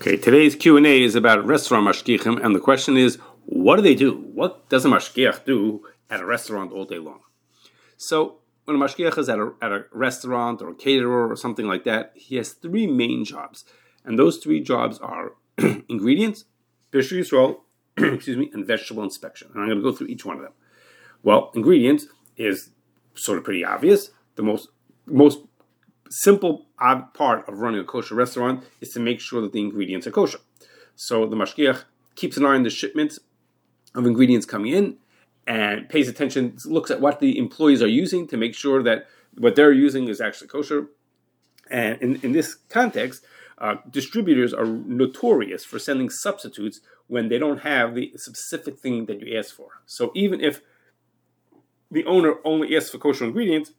Okay, today's Q&A is about restaurant mashgichim, and the question is, what do they do? What does a mashgiach do at a restaurant all day long? So, when a mashgiach is at a, at a restaurant or a caterer or something like that, he has three main jobs. And those three jobs are ingredients, Bishul Yisrael, excuse me, and vegetable inspection. And I'm going to go through each one of them. Well, ingredients is sort of pretty obvious. The most most simple part of running a kosher restaurant is to make sure that the ingredients are kosher. So the mashgiach keeps an eye on the shipments of ingredients coming in and pays attention, looks at what the employees are using to make sure that what they're using is actually kosher. And in, in this context, uh, distributors are notorious for sending substitutes when they don't have the specific thing that you asked for. So even if the owner only asks for kosher ingredients,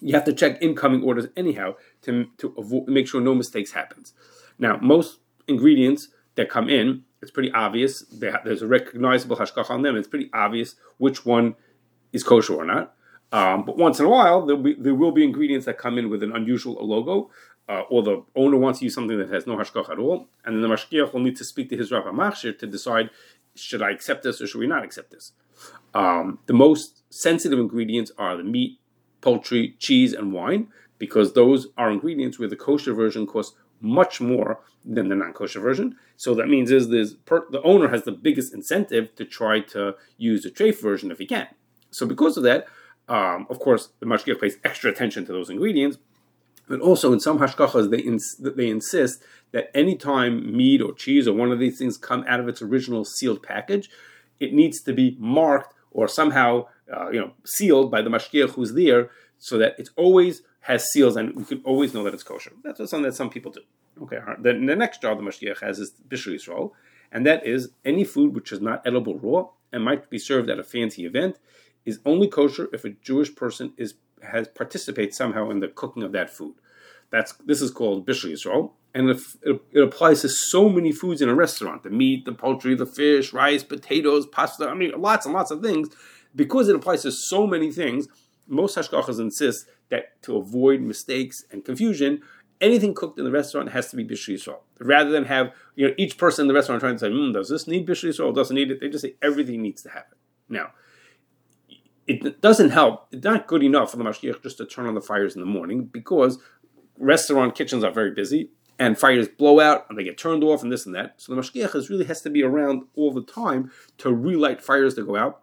you have to check incoming orders anyhow to, to avoid, make sure no mistakes happens. Now, most ingredients that come in, it's pretty obvious. there's a recognizable hashgacha on them. It's pretty obvious which one is kosher or not. Um, but once in a while, be, there will be ingredients that come in with an unusual logo, uh, or the owner wants to use something that has no hashgacha at all, and then the mashgiach will need to speak to his rabbi machshir to decide should I accept this or should we not accept this. Um, the most sensitive ingredients are the meat, poultry, cheese, and wine, because those are ingredients where the kosher version costs much more than the non-kosher version. So that means is per, the owner has the biggest incentive to try to use the treif version if he can. So because of that, um, of course, the mashgiach pays extra attention to those ingredients. But also in some hashgachas, they ins- they insist that anytime meat or cheese or one of these things come out of its original sealed package, it needs to be marked or somehow uh, you know sealed by the mashgiach who's there, so that it always has seals and we can always know that it's kosher. That's something that some people do. Okay, then the next job the mashgiach has is bishul yisrael, and that is any food which is not edible raw and might be served at a fancy event is only kosher if a Jewish person is has participates somehow in the cooking of that food. That's this is called bishul yisrael, and it, it, it, applies to so many foods in a restaurant: the meat, the poultry, the fish, rice, potatoes, pasta. I mean, lots and lots of things. Because it applies to so many things, most hashgachas insist that to avoid mistakes and confusion, anything cooked in the restaurant has to be bishul yisrael. Rather than have you know each person in the restaurant trying to say, mm, "Does this need bishul yisrael? Doesn't need it?" They just say everything needs to happen. Now, it doesn't help. It's not good enough for the mashgiach just to turn on the fires in the morning because restaurant kitchens are very busy and fires blow out and they get turned off and this and that. So the mashgiach really has to be around all the time to relight fires that go out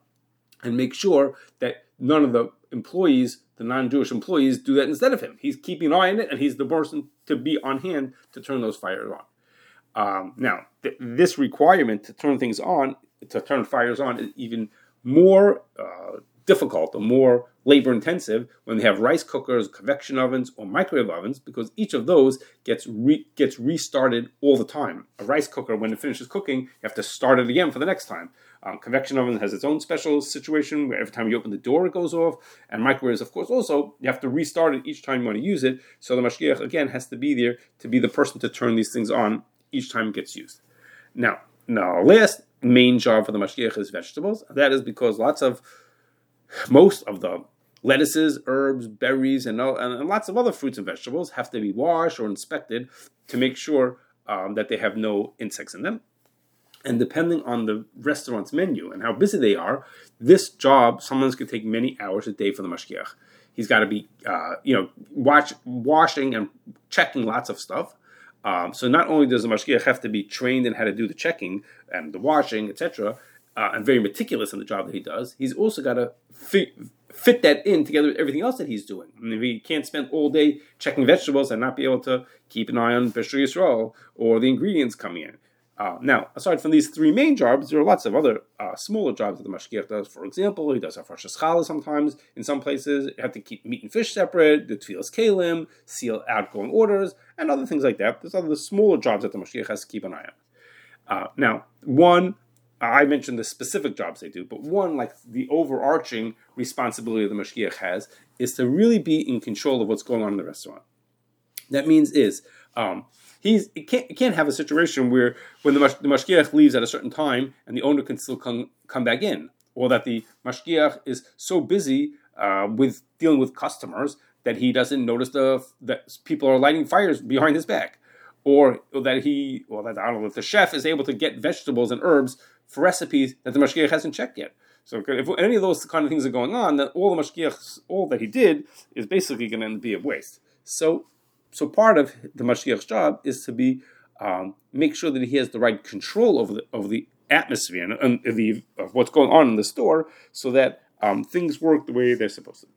and make sure that none of the employees, the non-Jewish employees, do that instead of him. He's keeping an eye on it and he's the person to be on hand to turn those fires on. Um, now, th- this requirement to turn things on, to turn fires on, is even more uh, difficult or more labor intensive when they have rice cookers, convection ovens, or microwave ovens because each of those gets re- gets restarted all the time. A rice cooker, when it finishes cooking, you have to start it again for the next time. Um, convection oven has its own special situation where every time you open the door it goes off, and microwaves, of course, also you have to restart it each time you want to use it. So the mashgiach again has to be there to be the person to turn these things on each time it gets used. Now, now last main job for the mashgiach is vegetables. That is because lots of most of the lettuces, herbs, berries, and, and, lots of other fruits and vegetables have to be washed or inspected to make sure um, that they have no insects in them. And depending on the restaurant's menu and how busy they are, this job sometimes could take many hours a day for the mashgiach. He's got to be, uh, you know, watch, washing and checking lots of stuff. Um, so not only does the mashgiach have to be trained in how to do the checking and the washing, etc., uh, and very meticulous in the job that he does, he's also got to fit, fit that in together with everything else that he's doing. I mean, he can't spend all day checking vegetables and not be able to keep an eye on Bishul Yisrael or the ingredients coming in. Uh, now, aside from these three main jobs, there are lots of other uh, smaller jobs that the mashgiach does. For example, he does hafrashas challah sometimes. In some places, you have to keep meat and fish separate, do tevilas keilim, seal outgoing orders, and other things like that. There's other smaller jobs that the mashgiach has to keep an eye on. Uh, now, one I mentioned the specific jobs they do, but one like the overarching responsibility the mashgiach has is to really be in control of what's going on in the restaurant. That means is um, he's it can't, it can't have a situation where when the, mash, the mashgiach leaves at a certain time and the owner can still come come back in, or that the mashgiach is so busy uh, with dealing with customers that he doesn't notice the that people are lighting fires behind his back or that he, or that I don't know, if the chef is able to get vegetables and herbs for recipes that the mashgiach hasn't checked yet. So if any of those kind of things are going on, then all the mashgiach, all that he did, is basically going to be a waste. So, so part of the mashgiach's job is to be um, make sure that he has the right control over the over the atmosphere and, and the of what's going on in the store, so that um, things work the way they're supposed to.